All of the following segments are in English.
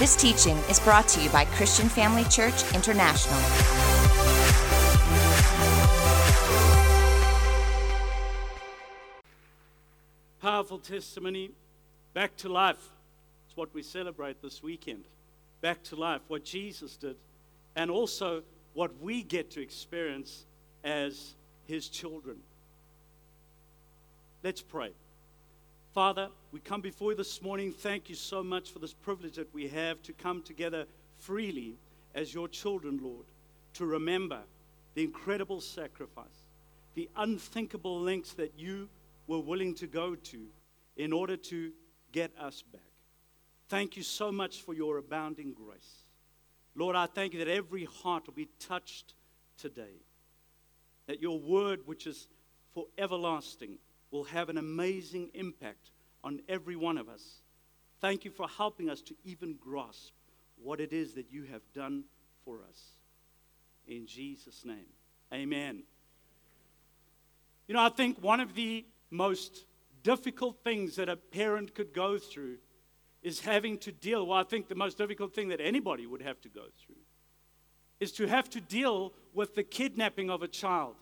This teaching is brought to you by Christian Family Church International. Powerful testimony, back to life. It's what we celebrate this weekend. Back to life, what Jesus did, and also what we get to experience as his children. Let's pray. Father, we come before you this morning. Thank you so much for this privilege that we have to come together freely as your children, Lord, to remember the incredible sacrifice, the unthinkable lengths that you were willing to go to in order to get us back. Thank you so much for your abounding grace. Lord, I thank you that every heart will be touched today, that your word, which is for everlasting, will have an amazing impact on every one of us. Thank you for helping us to even grasp what it is that you have done for us. In Jesus' name, amen. You know, I think one of the most difficult things that a parent could go through is having to deal, well, I think the most difficult thing that anybody would have to go through is to have to deal with the kidnapping of a child.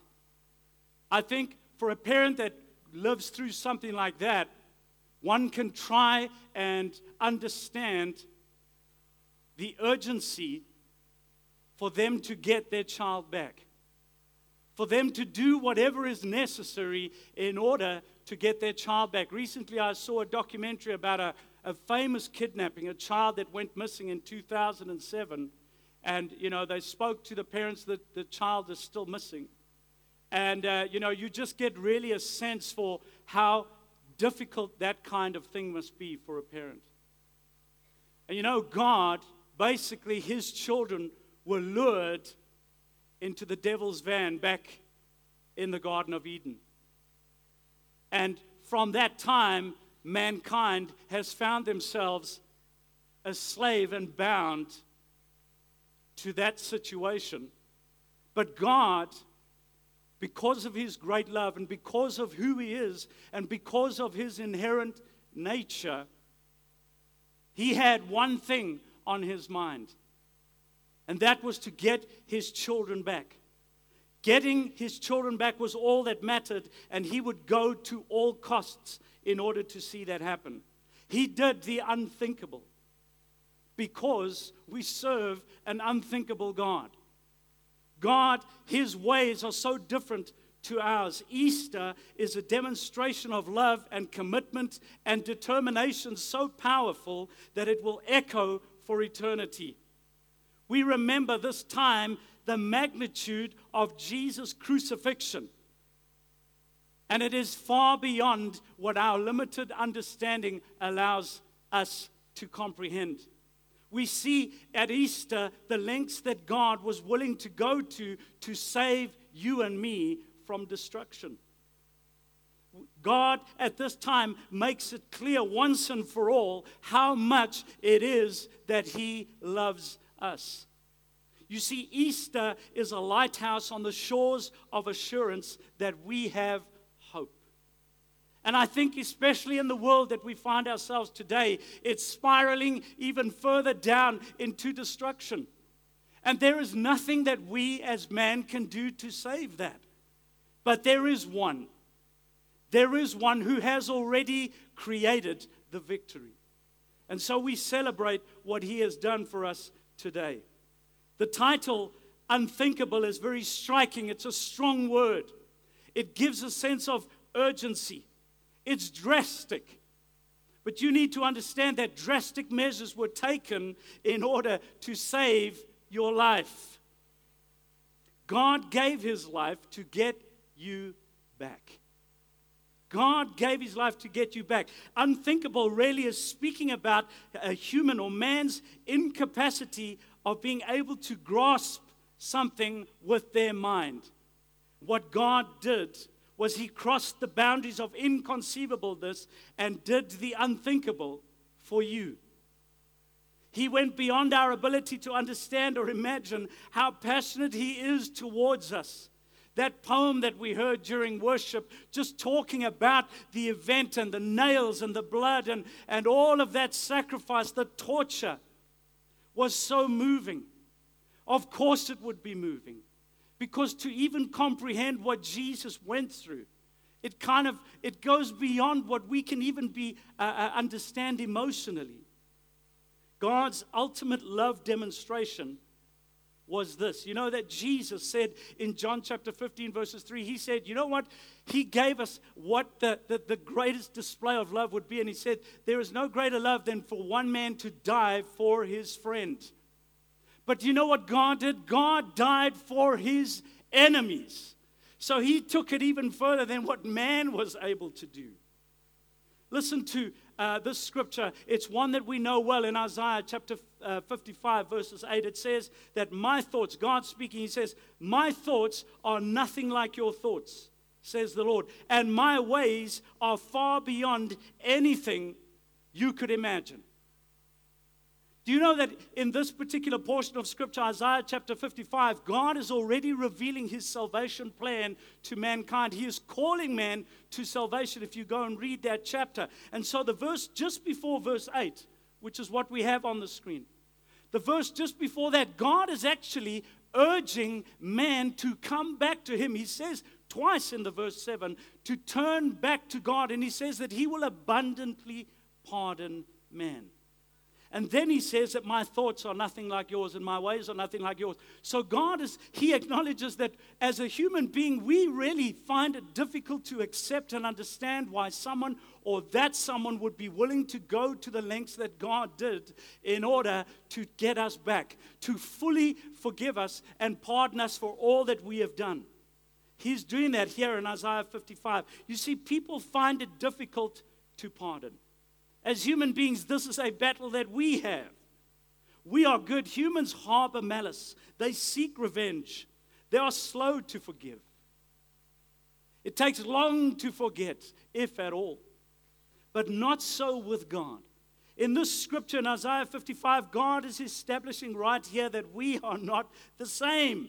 I think for a parent that lives through something like that, one can try and understand the urgency for them to get their child back, for them to do whatever is necessary in order to get their child back. Recently, I saw a documentary about a, a famous kidnapping, a child that went missing in 2007. And, you know, they spoke to the parents that the child is still missing. And, uh, you know, you just get really a sense for how difficult that kind of thing must be for a parent. And, you know, God, basically, his children were lured into the devil's van back in the Garden of Eden. And from that time, mankind has found themselves a slave and bound to that situation. But God because of his great love and because of who he is and because of his inherent nature, he had one thing on his mind, and that was to get his children back. Getting his children back was all that mattered, and he would go to all costs in order to see that happen. He did the unthinkable because we serve an unthinkable God. God, His ways are so different to ours. Easter is a demonstration of love and commitment and determination so powerful that it will echo for eternity. We remember this time the magnitude of Jesus' crucifixion. And it is far beyond what our limited understanding allows us to comprehend we see at Easter the lengths that God was willing to go to to save you and me from destruction. God at this time makes it clear once and for all how much it is that He loves us. You see, Easter is a lighthouse on the shores of assurance that we have and I think, especially in the world that we find ourselves today, it's spiraling even further down into destruction. And there is nothing that we as man can do to save that. But there is one. There is one who has already created the victory. And so we celebrate what he has done for us today. The title, Unthinkable, is very striking. It's a strong word, it gives a sense of urgency. It's drastic. But you need to understand that drastic measures were taken in order to save your life. God gave his life to get you back. God gave his life to get you back. Unthinkable really is speaking about a human or man's incapacity of being able to grasp something with their mind. What God did was he crossed the boundaries of inconceivableness and did the unthinkable for you. He went beyond our ability to understand or imagine how passionate he is towards us. That poem that we heard during worship, just talking about the event and the nails and the blood and, and all of that sacrifice, the torture. was so moving. Of course, it would be moving. Because to even comprehend what Jesus went through, it kind of it goes beyond what we can even be uh, uh, understand emotionally. God's ultimate love demonstration was this. You know that Jesus said in John chapter 15, verses 3, He said, You know what? He gave us what the, the, the, greatest display of love would be. And He said, There is no greater love than for one man to die for his friend. But you know what God did? God died for His enemies. So He took it even further than what man was able to do. Listen to uh, this scripture. It's one that we know well in Isaiah chapter uh, 55, verses 8. It says that my thoughts, God speaking, He says, My thoughts are nothing like your thoughts, says the Lord, and my ways are far beyond anything you could imagine. Do you know that in this particular portion of Scripture, Isaiah chapter 55, God is already revealing his salvation plan to mankind? He is calling man to salvation if you go and read that chapter. And so the verse just before verse 8, which is what we have on the screen, the verse just before that, God is actually urging man to come back to him. He says twice in the verse 7 to turn back to God, and he says that he will abundantly pardon man. And then he says that my thoughts are nothing like yours and my ways are nothing like yours. So God is, he acknowledges that as a human being, we really find it difficult to accept and understand why someone or that someone would be willing to go to the lengths that God did in order to get us back, to fully forgive us and pardon us for all that we have done. He's doing that here in Isaiah 55. You see, people find it difficult to pardon. As human beings, this is a battle that we have. We are good. Humans harbor malice, they seek revenge, they are slow to forgive. It takes long to forget, if at all. But not so with God. In this scripture in Isaiah 55, God is establishing right here that we are not the same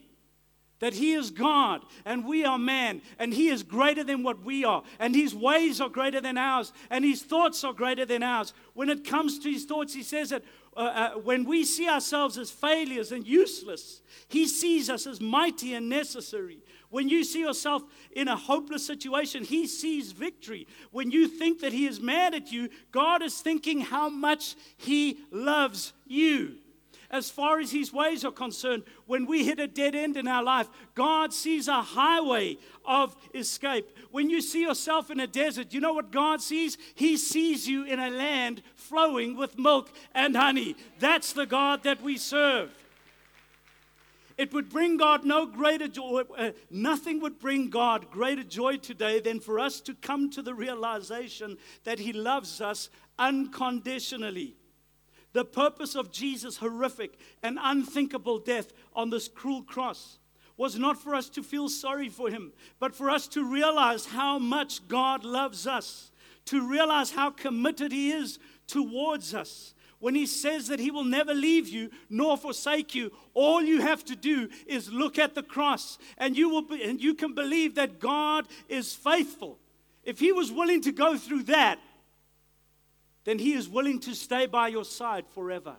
that He is God and we are man, and He is greater than what we are, and His ways are greater than ours, and His thoughts are greater than ours. When it comes to His thoughts, He says that uh, uh, when we see ourselves as failures and useless, He sees us as mighty and necessary. When you see yourself in a hopeless situation, He sees victory. When you think that He is mad at you, God is thinking how much He loves you as far as His ways are concerned, when we hit a dead end in our life, God sees a highway of escape. When you see yourself in a desert, you know what God sees? He sees you in a land flowing with milk and honey. That's the God that we serve. It would bring God no greater joy, uh, nothing would bring God greater joy today than for us to come to the realization that He loves us unconditionally. The purpose of Jesus' horrific and unthinkable death on this cruel cross was not for us to feel sorry for him, but for us to realize how much God loves us, to realize how committed he is towards us. When he says that he will never leave you nor forsake you, all you have to do is look at the cross and you will be, and you can believe that God is faithful. If he was willing to go through that, then He is willing to stay by your side forever.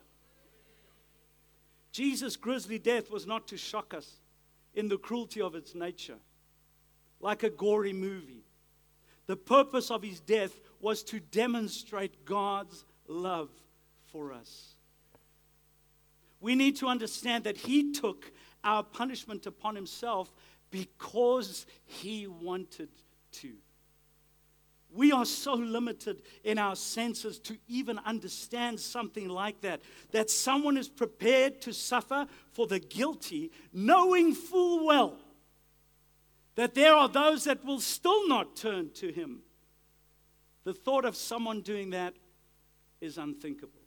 Jesus' grisly death was not to shock us in the cruelty of its nature, like a gory movie. The purpose of his death was to demonstrate God's love for us. We need to understand that he took our punishment upon himself because he wanted to. We are so limited in our senses to even understand something like that. That someone is prepared to suffer for the guilty, knowing full well that there are those that will still not turn to Him. The thought of someone doing that is unthinkable.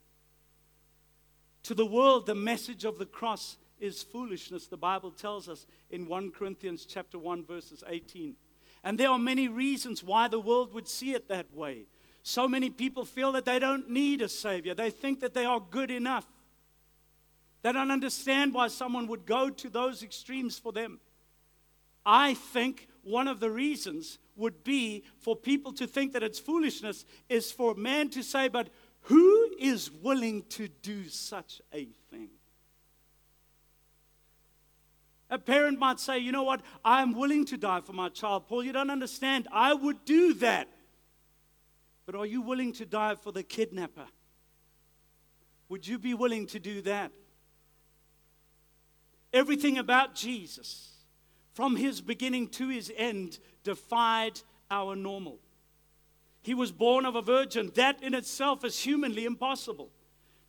To the world, the message of the cross is foolishness, the Bible tells us in 1 Corinthians chapter 1 verses 18. And there are many reasons why the world would see it that way. So many people feel that they don't need a Savior, they think that they are good enough. They don't understand why someone would go to those extremes for them. I think one of the reasons would be for people to think that it's foolishness is for man to say, but who is willing to do such a thing? A parent might say, you know what, I'm willing to die for my child. Paul, you don't understand. I would do that. But are you willing to die for the kidnapper? Would you be willing to do that? Everything about Jesus, from his beginning to his end, defied our normal. He was born of a virgin. That in itself is humanly impossible.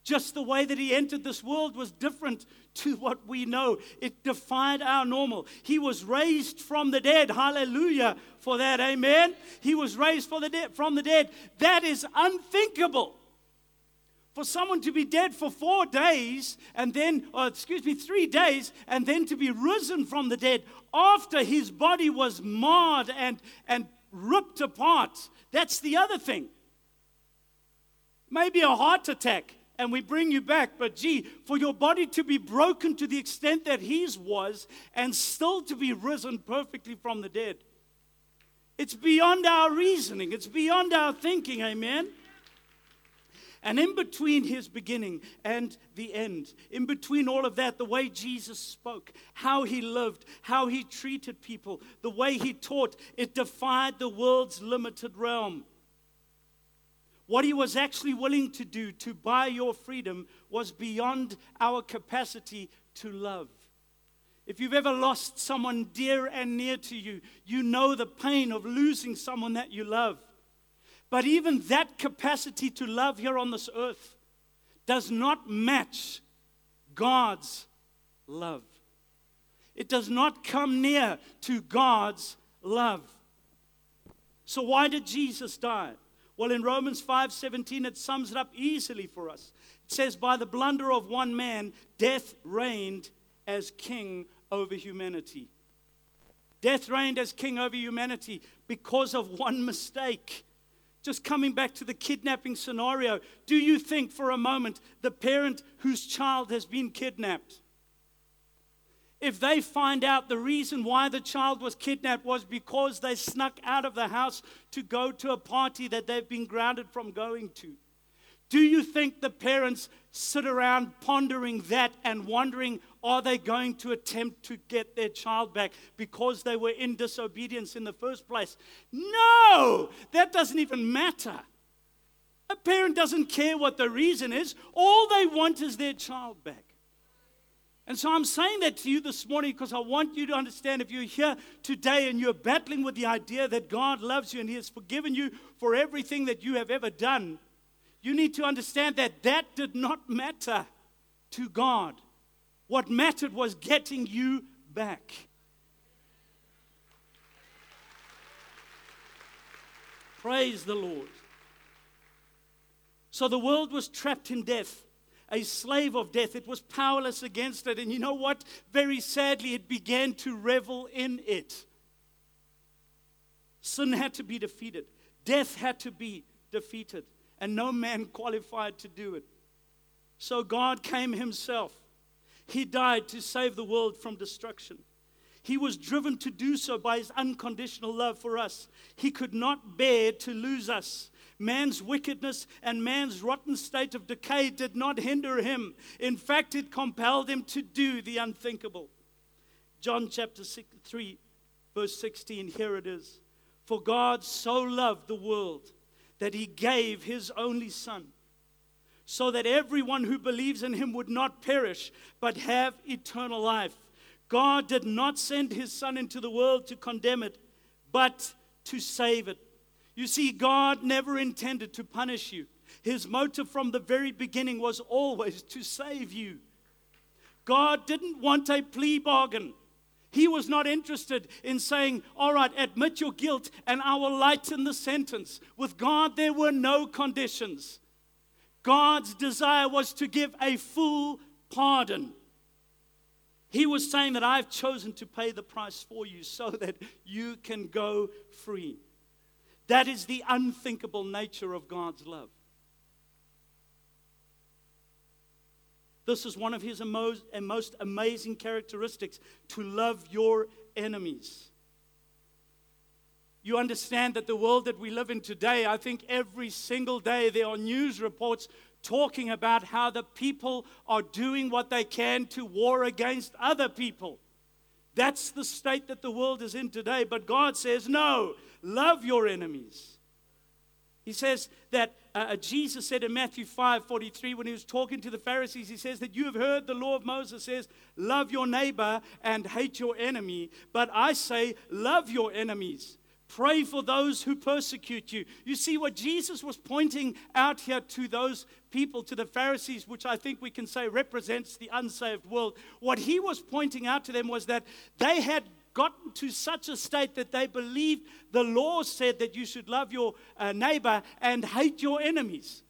Just the way that he entered this world was different to what we know. It defied our normal. He was raised from the dead. Hallelujah for that. Amen. He was raised the de- from the dead. That is unthinkable. For someone to be dead for four days and then, or excuse me, three days, and then to be risen from the dead after his body was marred and, and ripped apart. That's the other thing. Maybe a heart attack and we bring you back. But gee, for your body to be broken to the extent that his was and still to be risen perfectly from the dead, it's beyond our reasoning, it's beyond our thinking, amen? And in between his beginning and the end, in between all of that, the way Jesus spoke, how he lived, how he treated people, the way he taught, it defied the world's limited realm. What he was actually willing to do to buy your freedom was beyond our capacity to love. If you've ever lost someone dear and near to you, you know the pain of losing someone that you love. But even that capacity to love here on this earth does not match God's love. It does not come near to God's love. So, why did Jesus die? Well, in Romans 5:17 it sums it up easily for us. It says by the blunder of one man death reigned as king over humanity. Death reigned as king over humanity because of one mistake. Just coming back to the kidnapping scenario, do you think for a moment the parent whose child has been kidnapped if they find out the reason why the child was kidnapped was because they snuck out of the house to go to a party that they've been grounded from going to. Do you think the parents sit around pondering that and wondering, are they going to attempt to get their child back because they were in disobedience in the first place? No, that doesn't even matter. A parent doesn't care what the reason is, all they want is their child back. And so I'm saying that to you this morning because I want you to understand if you're here today and you're battling with the idea that God loves you and He has forgiven you for everything that you have ever done, you need to understand that that did not matter to God. What mattered was getting you back. Praise the Lord. So the world was trapped in death a slave of death. It was powerless against it. And you know what? Very sadly, it began to revel in it. Sin had to be defeated, death had to be defeated, and no man qualified to do it. So God came Himself. He died to save the world from destruction. He was driven to do so by His unconditional love for us. He could not bear to lose us. Man's wickedness and man's rotten state of decay did not hinder him. In fact, it compelled him to do the unthinkable. John chapter 3, verse 16, here it is. For God so loved the world that he gave his only Son, so that everyone who believes in him would not perish, but have eternal life. God did not send his Son into the world to condemn it, but to save it. You see, God never intended to punish you. His motive from the very beginning was always to save you. God didn't want a plea bargain. He was not interested in saying, All right, admit your guilt and I will lighten the sentence. With God, there were no conditions. God's desire was to give a full pardon. He was saying that I've chosen to pay the price for you so that you can go free. That is the unthinkable nature of God's love. This is one of his most amazing characteristics to love your enemies. You understand that the world that we live in today, I think every single day there are news reports talking about how the people are doing what they can to war against other people. That's the state that the world is in today. But God says, no, love your enemies. He says that uh, uh Jesus said in Matthew 5 43, when he was talking to the Pharisees, he says that you have heard the law of Moses says, Love your neighbor and hate your enemy. But I say, Love your enemies. Pray for those who persecute you. You see what Jesus was pointing out here to those people, to the Pharisees, which I think we can say represents the unsaved world. What he was pointing out to them was that they had gotten to such a state that they believed the law said that you should love your uh, neighbor and hate your enemies.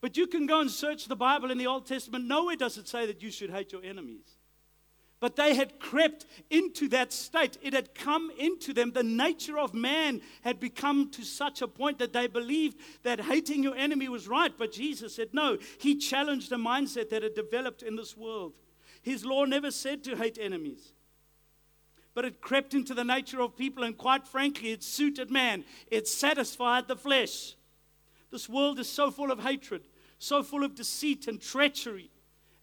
But you can go and search the Bible in the Old Testament. Nowhere does it say that you should hate your enemies. But they had crept into that state. It had come into them. The nature of man had become to such a point that they believed that hating your enemy was right. But Jesus said, no. He challenged a mindset that had developed in this world. His law never said to hate enemies, but it crept into the nature of people, and quite frankly, it suited man. It satisfied the flesh. This world is so full of hatred, so full of deceit and treachery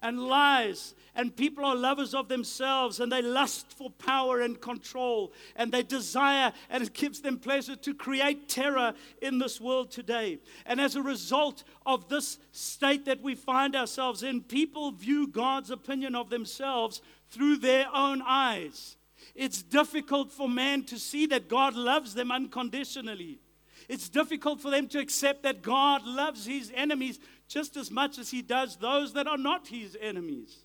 and lies. And people are lovers of themselves and they lust for power and control. And they desire, and it gives them pleasure to create terror in this world today. And as a result of this state that we find ourselves in, people view God's opinion of themselves through their own eyes. It's difficult for man to see that God loves them unconditionally. It's difficult for them to accept that God loves his enemies just as much as he does those that are not his enemies.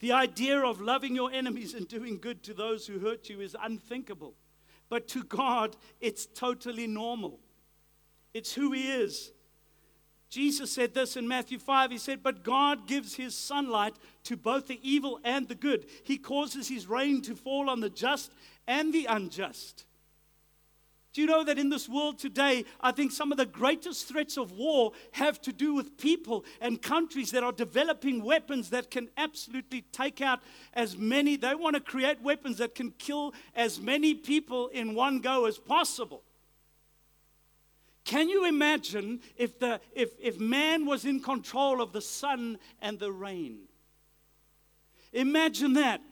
The idea of loving your enemies and doing good to those who hurt you is unthinkable. But to God, it's totally normal. It's who He is. Jesus said this in Matthew 5. He said, But God gives His sunlight to both the evil and the good. He causes His rain to fall on the just and the unjust. Do you know that in this world today, I think some of the greatest threats of war have to do with people and countries that are developing weapons that can absolutely take out as many, they want to create weapons that can kill as many people in one go as possible. Can you imagine if, the, if, if man was in control of the sun and the rain? Imagine that.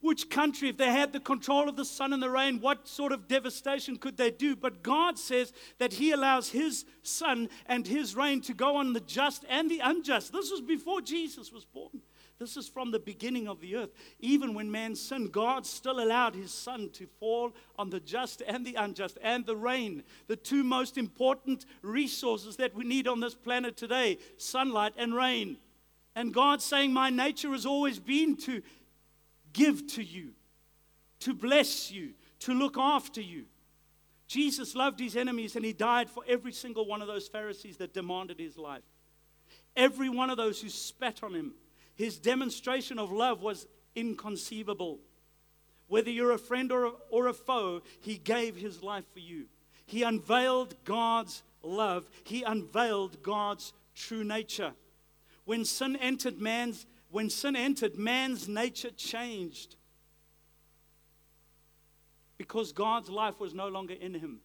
Which country, if they had the control of the sun and the rain, what sort of devastation could they do? But God says that He allows His sun and His rain to go on the just and the unjust. This was before Jesus was born. This is from the beginning of the earth. Even when man sinned, God still allowed His sun to fall on the just and the unjust and the rain, the two most important resources that we need on this planet today sunlight and rain. And God's saying, My nature has always been to give to you, to bless you, to look after you. Jesus loved his enemies and he died for every single one of those Pharisees that demanded his life. Every one of those who spat on him. His demonstration of love was inconceivable. Whether you're a friend or a, or a foe, he gave his life for you. He unveiled God's love, he unveiled God's true nature. When sin entered man's when sin entered, man's nature changed because God's life was no longer in him.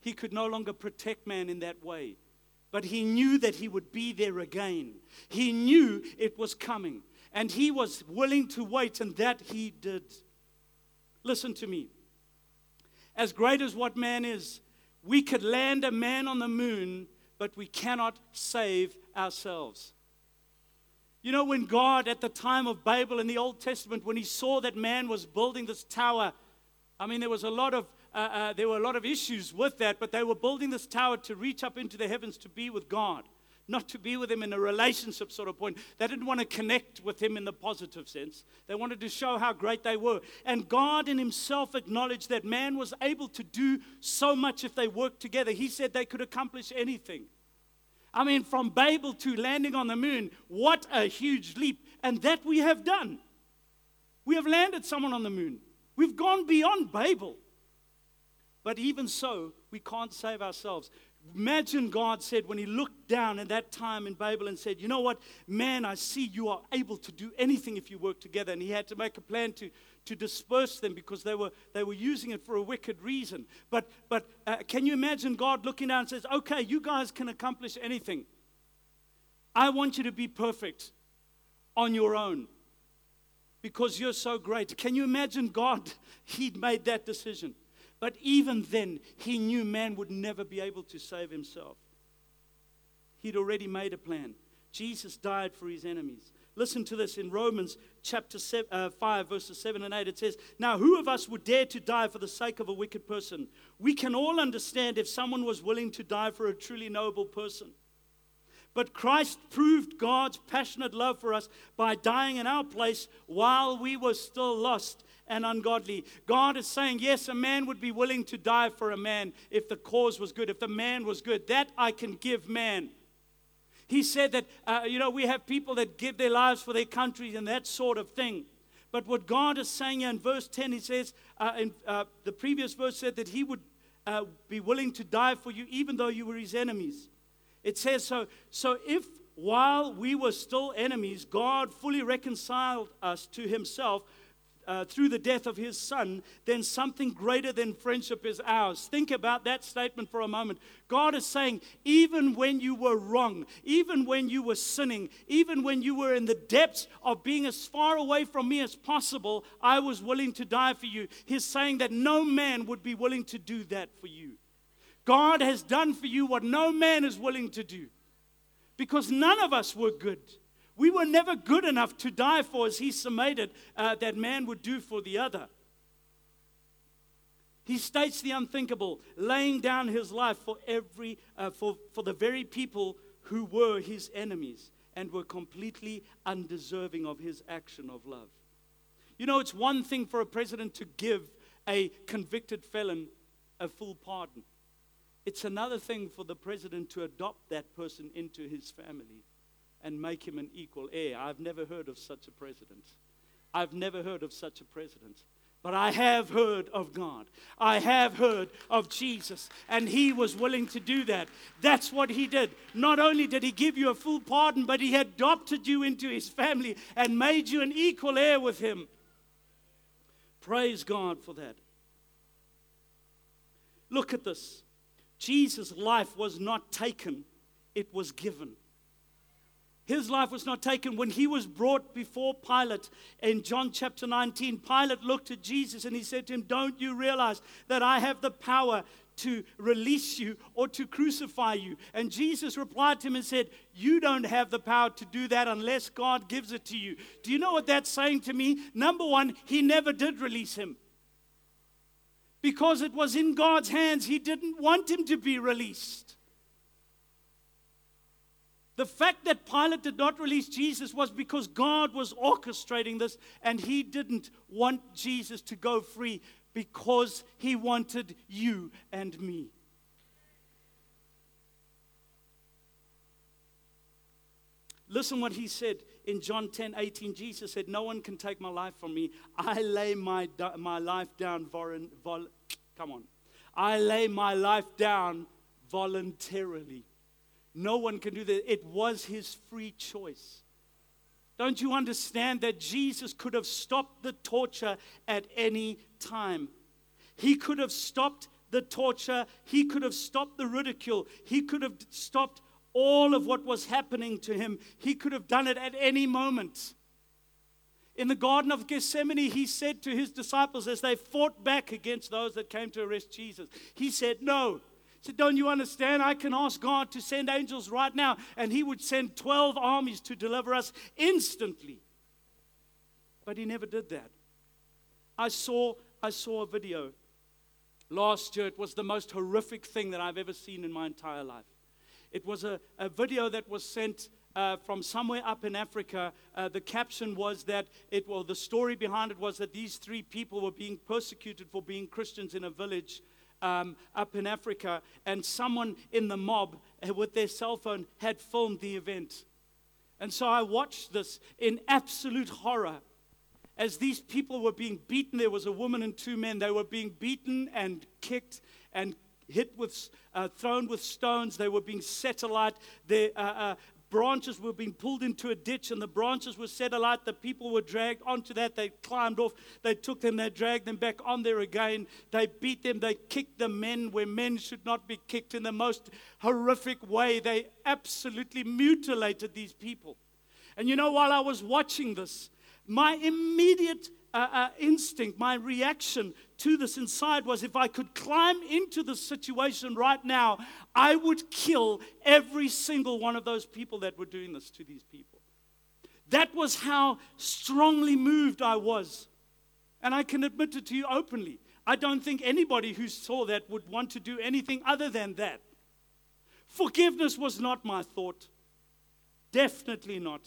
He could no longer protect man in that way. But he knew that he would be there again. He knew it was coming. And he was willing to wait, and that he did. Listen to me. As great as what man is, we could land a man on the moon, but we cannot save ourselves. You know, when God, at the time of Babel in the Old Testament, when he saw that man was building this tower, I mean, there was a lot of uh, uh, there were a lot of issues with that, but they were building this tower to reach up into the heavens to be with God, not to be with Him in a relationship sort of point. They didn't want to connect with Him in the positive sense. They wanted to show how great they were. And God in Himself acknowledged that man was able to do so much if they worked together. He said they could accomplish anything. I mean, from Babel to landing on the moon, what a huge leap. And that we have done. We have landed someone on the moon. We've gone beyond Babel. But even so, we can't save ourselves. Imagine God said when He looked down at that time in Babel and said, You know what, man, I see you are able to do anything if you work together. And He had to make a plan to, to disperse them because they were, they were using it for a wicked reason. But, but uh, can you imagine God looking down and says, Okay, you guys can accomplish anything. I want you to be perfect on your own. because you're so great. Can you imagine God? He'd made that decision. But even then, he knew man would never be able to save himself. He'd already made a plan. Jesus died for his enemies. Listen to this in Romans chapter uh, 5, verses 7 and 8. It says, Now, who of us would dare to die for the sake of a wicked person? We can all understand if someone was willing to die for a truly noble person. But Christ proved God's passionate love for us by dying in our place while we were still lost and ungodly. God is saying, yes, a man would be willing to die for a man if the cause was good, if the man was good. That I can give man. He said that, uh, you know, we have people that give their lives for their countries and that sort of thing. But what God is saying in verse 10, he says, uh, in, uh, the previous verse said that he would uh, be willing to die for you even though you were his enemies. It says so. So if while we were still enemies, God fully reconciled us to himself uh, through the death of his son, then something greater than friendship is ours. Think about that statement for a moment. God is saying, even when you were wrong, even when you were sinning, even when you were in the depths of being as far away from me as possible, I was willing to die for you. He's saying that no man would be willing to do that for you. God has done for you what no man is willing to do because none of us were good. We were never good enough to die for, as he summated, uh, that man would do for the other. He states the unthinkable, laying down his life for, every, uh, for, for the very people who were his enemies and were completely undeserving of his action of love. You know, it's one thing for a president to give a convicted felon a full pardon, it's another thing for the president to adopt that person into his family and make him an equal heir. I've never heard of such a president. I've never heard of such a president. But I have heard of God. I have heard of Jesus. And He was willing to do that. That's what He did. Not only did He give you a full pardon, but He adopted you into His family and made you an equal heir with Him. Praise God for that. Look at this. Jesus' life was not taken, it was given. His life was not taken. When he was brought before Pilate in John chapter 19, Pilate looked at Jesus and he said to him, Don't you realize that I have the power to release you or to crucify you? And Jesus replied to him and said, You don't have the power to do that unless God gives it to you. Do you know what that's saying to me? Number one, he never did release him. Because it was in God's hands, he didn't want him to be released. The fact that Pilate did not release Jesus was because God was orchestrating this and he didn't want Jesus to go free because he wanted you and me. Listen what he said in John 10 18. Jesus said, No one can take my life from me. I lay my, my life down. Vol- come on. I lay my life down voluntarily. No one can do that. It was his free choice. Don't you understand that Jesus could have stopped the torture at any time? He could have stopped the torture. He could have stopped the ridicule. He could have stopped all of what was happening to him. He could have done it at any moment. In the Garden of Gethsemane, he said to his disciples as they fought back against those that came to arrest Jesus, He said, No, said, Don't you understand? I can ask God to send angels right now, and He would send 12 armies to deliver us instantly. But He never did that. I saw, I saw a video last year. It was the most horrific thing that I've ever seen in my entire life. It was a, a video that was sent uh, from somewhere up in Africa. Uh, the caption was that it, well, the story behind it was that these three people were being persecuted for being Christians in a village um, up in Africa, and someone in the mob uh, with their cell phone had filmed the event. And so I watched this in absolute horror. As these people were being beaten, there was a woman and two men. They were being beaten and kicked and hit with, uh, thrown with stones. They were being set alight. Their, uh, uh, branches were being pulled into a ditch and the branches were set alight. The people were dragged onto that. They climbed off. They took them. They dragged them back on there again. They beat them. They kicked the men where men should not be kicked in the most horrific way. They absolutely mutilated these people. And you know, while I was watching this, My immediate uh, uh, instinct, my reaction to this inside was if I could climb into the situation right now, I would kill every single one of those people that were doing this to these people. That was how strongly moved I was. And I can admit it to you openly. I don't think anybody who saw that would want to do anything other than that. Forgiveness was not my thought. Definitely not.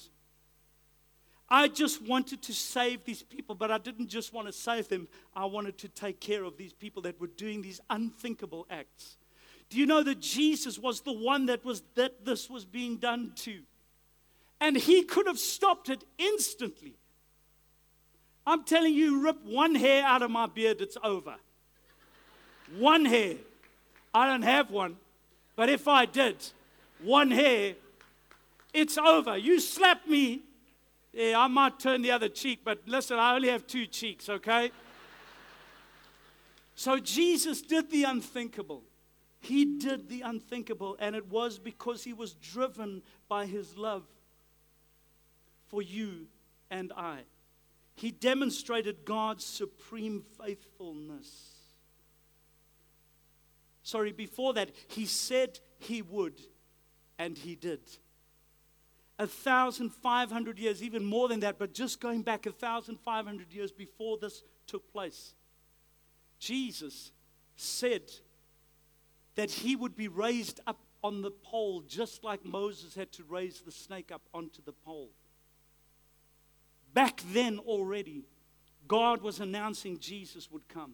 I just wanted to save these people, but I didn't just want to save them. I wanted to take care of these people that were doing these unthinkable acts. Do you know that Jesus was the one that was that this was being done to? And he could have stopped it instantly. I'm telling you, rip one hair out of my beard, it's over. One hair. I don't have one, but if I did, one hair, it's over. You slap me, yeah, I might turn the other cheek, but listen, I only have two cheeks, okay? So Jesus did the unthinkable. He did the unthinkable, and it was because he was driven by his love for you and I. He demonstrated God's supreme faithfulness. Sorry, before that, he said he would, and he did. 1,500 years, even more than that, but just going back 1,500 years before this took place, Jesus said that he would be raised up on the pole just like Moses had to raise the snake up onto the pole. Back then already, God was announcing Jesus would come.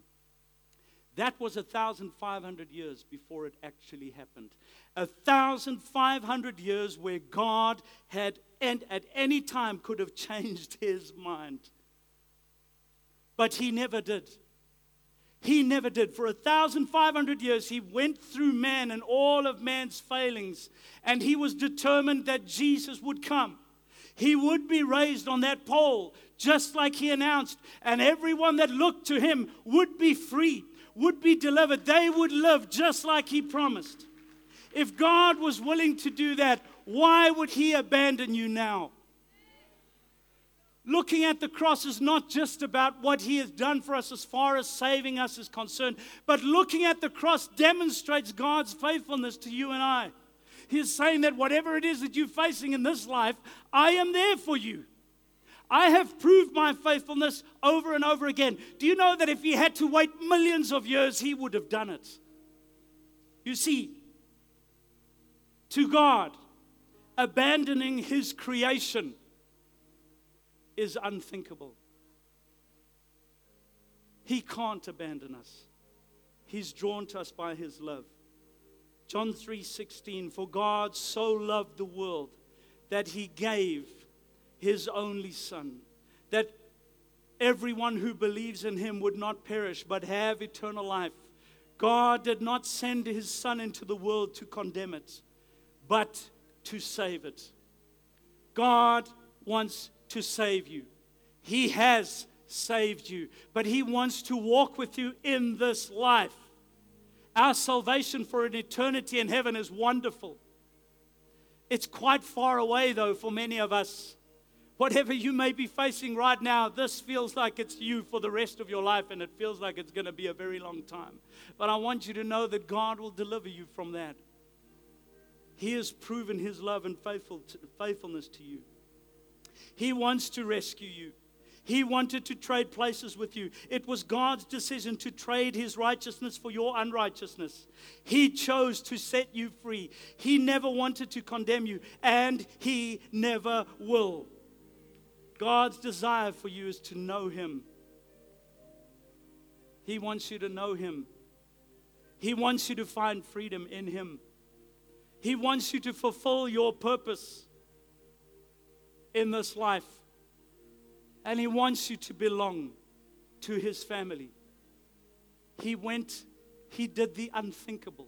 That was 1,500 years before it actually happened. 1,500 years where God had, and at any time, could have changed his mind. But he never did. He never did. For 1,500 years, he went through man and all of man's failings, and he was determined that Jesus would come. He would be raised on that pole, just like he announced, and everyone that looked to him would be free would be delivered, they would live just like He promised. If God was willing to do that, why would He abandon you now? Looking at the cross is not just about what He has done for us as far as saving us is concerned, but looking at the cross demonstrates God's faithfulness to you and I. He's saying that whatever it is that you're facing in this life, I am there for you. I have proved my faithfulness over and over again. Do you know that if he had to wait millions of years, he would have done it? You see, to God, abandoning his creation is unthinkable. He can't abandon us. He's drawn to us by his love. John 3:16 For God so loved the world that he gave his only Son, that everyone who believes in him would not perish but have eternal life. God did not send his Son into the world to condemn it, but to save it. God wants to save you. He has saved you, but He wants to walk with you in this life. Our salvation for an eternity in heaven is wonderful. It's quite far away, though, for many of us. Whatever you may be facing right now, this feels like it's you for the rest of your life, and it feels like it's going to be a very long time. But I want you to know that God will deliver you from that. He has proven His love and faithful to, faithfulness to you. He wants to rescue you. He wanted to trade places with you. It was God's decision to trade His righteousness for your unrighteousness. He chose to set you free. He never wanted to condemn you, and He never will. God's desire for you is to know Him. He wants you to know Him. He wants you to find freedom in Him. He wants you to fulfill your purpose in this life. And He wants you to belong to His family. He went, He did the unthinkable.